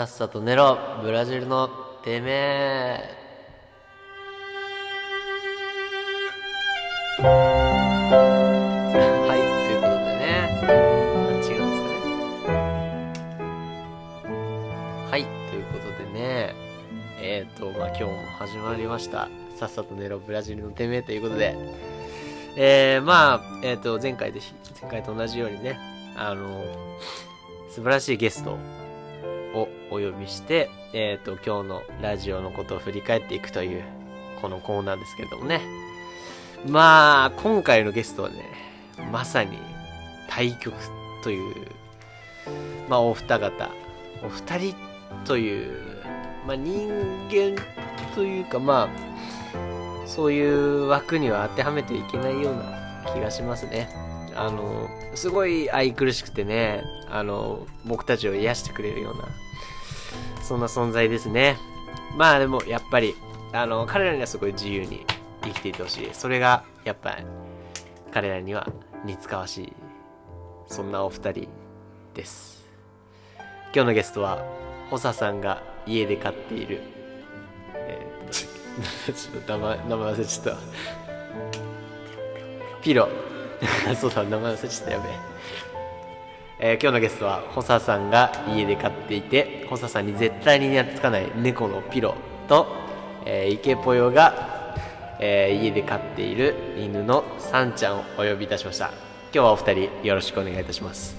さっさと寝ろ。ブラジルのてめえ。はいということでね。あ違うんですかねはいということでね。えっ、ー、とまあ今日も始まりました。さっさと寝ろブラジルのてめえということで。えー、まあえっ、ー、と前回で前回と同じようにねあの素晴らしいゲストををお呼びして、えっ、ー、と、今日のラジオのことを振り返っていくという、このコーナーですけれどもね。まあ、今回のゲストはね、まさに対局という、まあ、お二方、お二人という、まあ、人間というか、まあ、そういう枠には当てはめていけないような気がしますね。あの、すごい愛くるしくてね、あの、僕たちを癒してくれるような、そんな存在ですね。まあでも、やっぱり、あの、彼らにはすごい自由に生きていてほしい。それが、やっぱり、彼らには似つかわしい、そんなお二人です。今日のゲストは、ホサさんが家で飼っている、えー、ちょっと名前、名前忘れちゃった。ピロ。そうだ、名前忘れちゃった、やべえ。えー、今日のゲストは、ホサさんが家で飼っていて、ホサさんに絶対に懐かない猫のピロと、えー、イケポヨが、えー、家で飼っている犬のサンちゃんをお呼びいたしました。今日はお二人よろしくお願いいたします。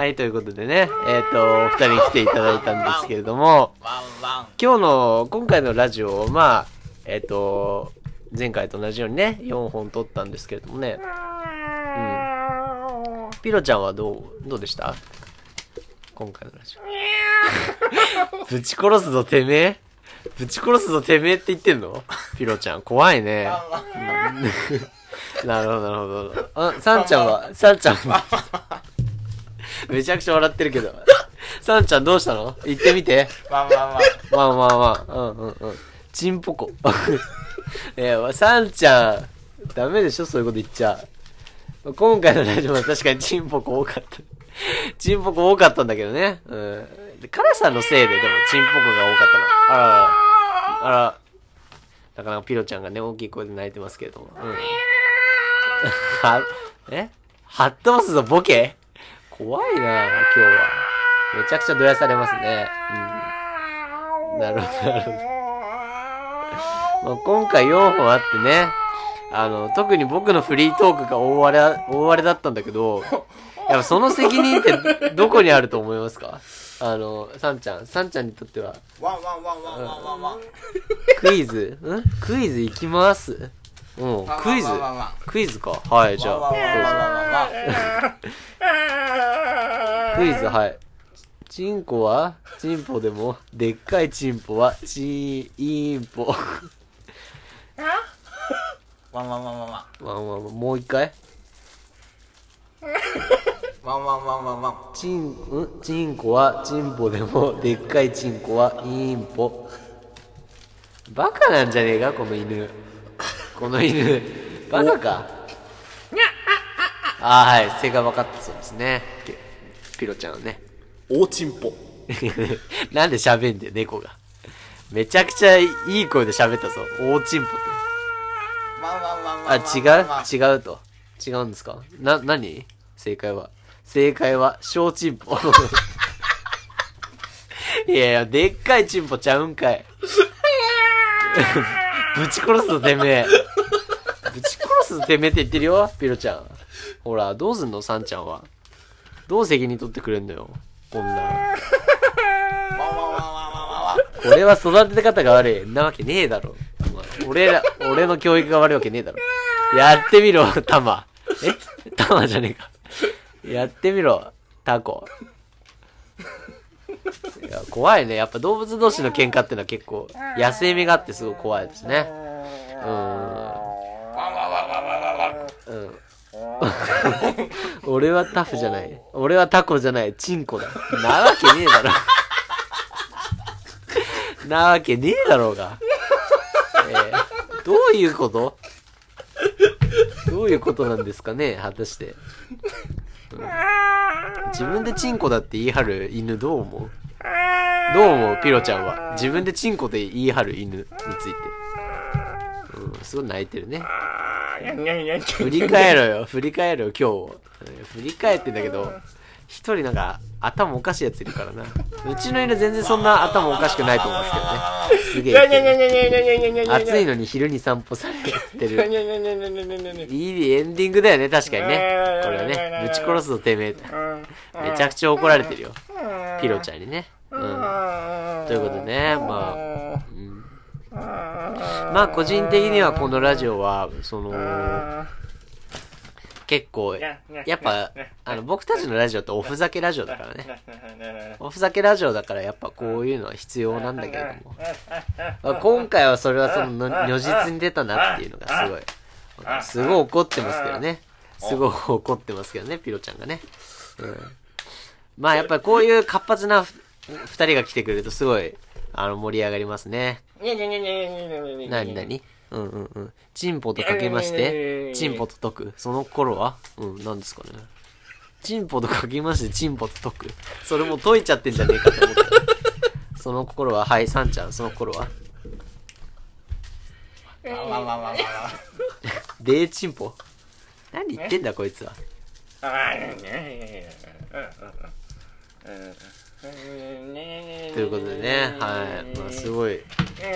はい、ということでね、えっ、ー、と、お二人に来ていただいたんですけれども、今日の、今回のラジオを、まあ、えっ、ー、と、前回と同じようにね、4本撮ったんですけれどもね、うん。ピロちゃんはどう、どうでした？今回のラジオ。ぶち殺すぞ、てめえぶち殺すぞ、てめえって言ってんの？ピロちゃん、怖いね。なるほど、なるほど。あ、サンちゃんは、サンちゃんは、めちゃくちゃ笑ってるけど。サンちゃんどうしたの？言ってみて。まあまあまあ。まあまあまあ。うんうんうん。チンポコ。いや、サンちゃん、ダメでしょ？そういうこと言っちゃう。今回のラジオは確かにチンポコ多かった。チンポコ多かったんだけどね。うん。カラさんのせいで、でもチンポコが多かったの。あら、あら、なかなかピロちゃんがね、大きい声で泣いてますけれども。うん。は、え？はっ飛ばすぞ、ボケ？怖いな今日は。めちゃくちゃどやされますね。うん。なるほど、なるほど。まあ、今回4本あってね、あの、特に僕のフリートークが大荒れ、大荒れだったんだけど、やっぱその責任ってどこにあると思いますか？あの、サンちゃん、サンちゃんにとっては。ワンワンワンワンワンワンワン。クイズ？ん？クイズいきます？うん、クイズクイズか。はい、じゃあ、クイズ、はい。チンコは？チンポでも、でっかいチンポは？チーンポ。ワンワンワンワンワン。ワンワンワン、もう一回？ワンワンワンワンワン。チン、ん？チンコは？チンポでも、でっかいチンコは？イーンポ。バカなんじゃねえか、この犬。この犬。バカか？ああ、はい。正解分かったそうですね。ピロちゃんはね。大チンポ。なんで喋んだよ、猫が。めちゃくちゃいい声で喋ったぞ。大チンポって。あ、違う？違うと？違うんですか？な、何？正解は？正解は、小チンポ。いやいや、でっかいチンポちゃうんかい。ぶち殺すぞ、てめえ。ぶち殺すぞ、てめえって言ってるよ、ピロちゃん。ほら、どうすんの、サンちゃんは。どう責任取ってくれんのよ、こんな。俺は育て方が悪い。なわけねえだろ。俺ら、俺の教育が悪いわけねえだろ。やってみろ、タマ。え？タマじゃねえか。やってみろ、タコ。いや、怖いね。やっぱ動物同士の喧嘩ってのは結構、野生味があってすごい怖いですね。うん。うん。俺はタフじゃない。俺はタコじゃない。チンコだ。なわけねえだろ。なわけねえだろうが。えー、どういうこと？どういうことなんですかね？果たして、うん自分でチンコだって言い張る犬どう思う？どう思う？ピロちゃんは自分でチンコで言い張る犬についてうんすごい泣いてるね振り返ろよ振り返ろよ今日振り返ってんだけど一人なんか頭おかしいやついるからなうちの犬全然そんな頭おかしくないと思うんですけどねすげえ暑いのに昼に散歩されてるいいエンディングだよね確かにねこれはねぶち殺すぞてめえめちゃくちゃ怒られてるよピロちゃんにねうんということでねまあ、まあ個人的にはこのラジオはその結構やっぱあの僕たちのラジオっておふざけラジオだからね。おふざけラジオだからやっぱこういうのは必要なんだけれども。まあ今回はそれはそのの如実に出たなっていうのがすごいすごい怒ってますけどね。すごい怒ってますけどねピロちゃんがね、うん、まあやっぱりこういう活発なふ二人が来てくれるとすごいあの盛り上がりますねなになにうんうんうん。チンポとかけまして、チンポと解く。その頃はうん、なんですかね。チンポとかけまして、チンポと解く。それもう解いちゃってんじゃねえかと思って。その頃は、はい、サンちゃん、その頃は。ワンワンワンワンワンワンデーチンポ何言ってんだ、こいつは。ということでね、はい。まあ、すごい。ピロ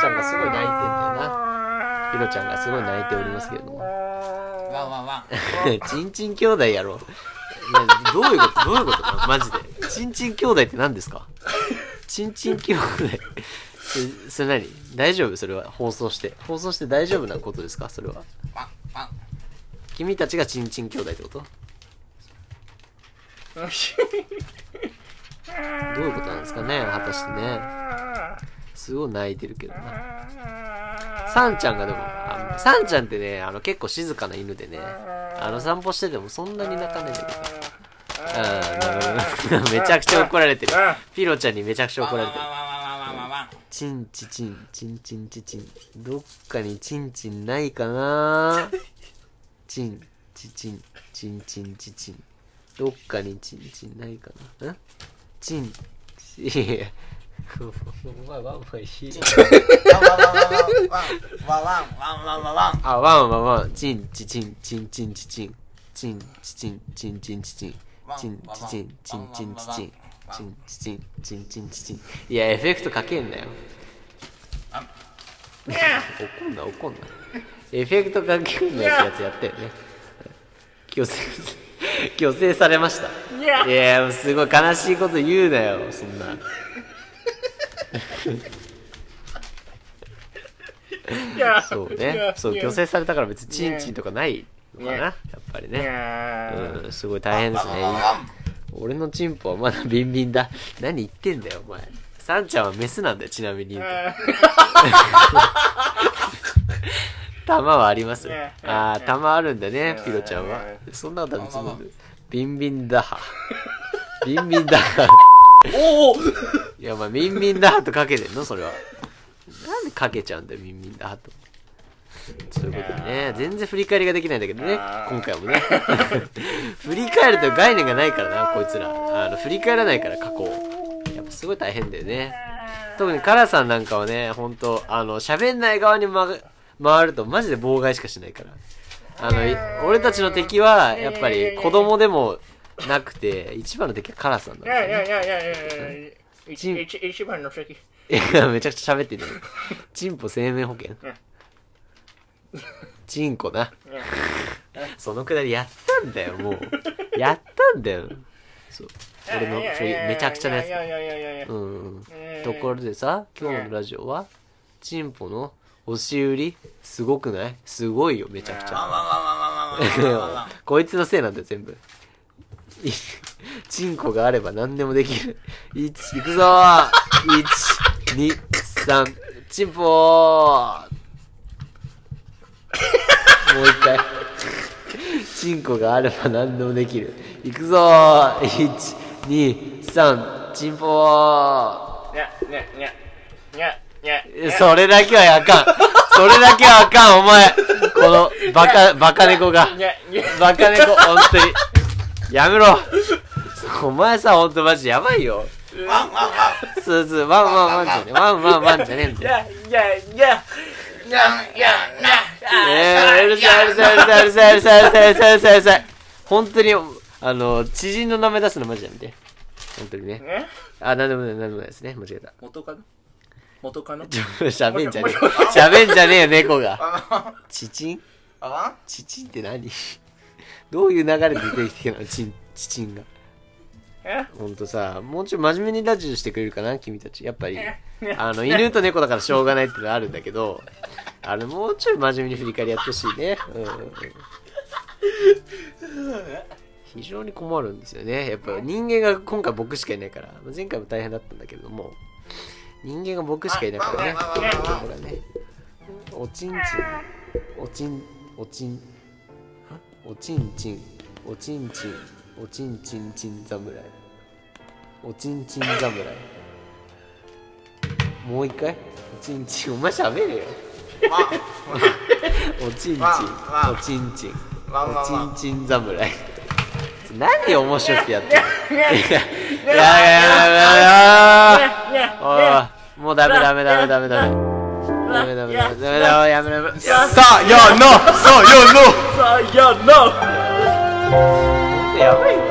ちゃん。がすごい泣いてん。だよな。ピロちゃん。がすごい泣いておりますけれども。ワンワンワンチンチン兄弟やろ。などういうことどういうことだマジで。チンチン兄弟って何ですかチンチン兄弟。そそれ何大丈夫それは放送して。放送して大丈夫なことですかそれは。君たちがチンチン兄弟ってことどういうことなんですかね果たしてね。すごい泣いてるけどな。サンちゃんがでも、あサンちゃんってね、あの結構静かな犬でね、あの散歩しててもそんなに泣かないんだけど。めちゃくちゃ怒られてる。ピロちゃんにめちゃくちゃ怒られてる。チンチチン、チンチンチチン。どっかにチンチンないかなチン、チチン、チンチンチチン。どっかにチンチンないかな？んチン、チいや。お前ワンワンいいワンワンワンワンワンワンワンワンワンワンワンワンあ、ワンワンワン、チン、チチン、チンチンチチン、チン、チチン、チンチンチチン、チン、チチン、チンチンチチン、チン、チチン、チンチンチチン。いや、エフェクトかけんなよ。怒んな、怒んな。エフェクトかけんなってやつやったよね。強制、強制されました。いや、すごい悲しいこと言うなよ、そんな。そうね。そう、強制されたから別にチンチンとかないのかな、やっぱりね。うん、すごい大変ですね。俺のチンポはまだビンビンだ。何言ってんだよ、お前。サンちゃんはメスなんだよ、ちなみに 言うと。玉はあります。ああ、玉あるんだね、ピロちゃんは。そんなことは別に。ビンビンダハ。ビンビンダハ。おおいや、お前、ビンビンダハとかけてんの？それは。なんでかけちゃうんだよ、ビンビンダハと。そういうことでね、全然振り返りができないんだけどね、今回もね。振り返ると概念がないからな、こいつら。あの、振り返らないから、過去を。やっぱすごい大変だよね。特にカラさんなんかはね、ほんと、あの、喋んない側に回回るとマジで妨害しかしないから。あの、い俺たちの敵は、やっぱり子供でもなくて、一番の敵はカラさんだよね。一一一番の席。いや、めちゃくちゃ喋ってるよ。チンポ生命保険。チンコな。そのくだりやったんだよ、もう。やったんだよ。そう。俺のめちゃくちゃなやつ。いやいやいやいやいやうんうん。ところでさ、今日のラジオは、チンポの押し売り？すごくない？すごいよ、めちゃくちゃ。こいつのせいなんだよ、全部。チンコがあれば何でもできる。一、いくぞ一、二、三、3、チンポーもう一回。チンコがあれば何でもできる。いくぞ一、二、三、3、チンポーにゃ、にゃ、にゃ。それだけはあかん。それだけはあかん、お前。この、バカ、バカ猫が。バカ猫、ほんとに。やめろ。お前さ、ほんとマジやばいよ。ワンワンワスースー、ワンワンワンじゃねえ。ワンワンワンじゃねえんだよ。にゃにゃにゃンにゃんにゃんにゃんえー、うるさいうるさいうるさいうるさいうるさいうるさいうるさいうるさい。本当に、あの、知人の名前出すのマジやめて。本当にね。ねあ、なんでもない、なんでもないですね。間違えた。元カノ元カノ？喋んじゃねえ。喋んじゃねえよ、猫が。チチン？あ？チチンって何？どういう流れで出てきてるの？チン、チチンが。え？ほんとさ、もうちょい真面目にラジオしてくれるかな、君たち。やっぱり、あの、犬と猫だからしょうがないってのはあるんだけど、あの、もうちょい真面目に振り返りやってほしいね。うん。非常に困るんですよね。やっぱ人間が今回僕しかいないから、前回も大変だったんだけども、人間が僕しかいないからね。ほらね。おちんちん、おちん、おちん、おちんちん、おちんちん、おちんちんちん侍。おちんちん侍。もう一回？おちんちん、お前喋れよ。おちんちん、おちんちん、おちんちん侍。何面白くてやってるの？いやいやいやいやいやおいやめろや Må dæmme, dæmme, dæmme, dæmme, dæmme. Sa ja nå! Sa ja nå! Sa ja nå! Ja vel.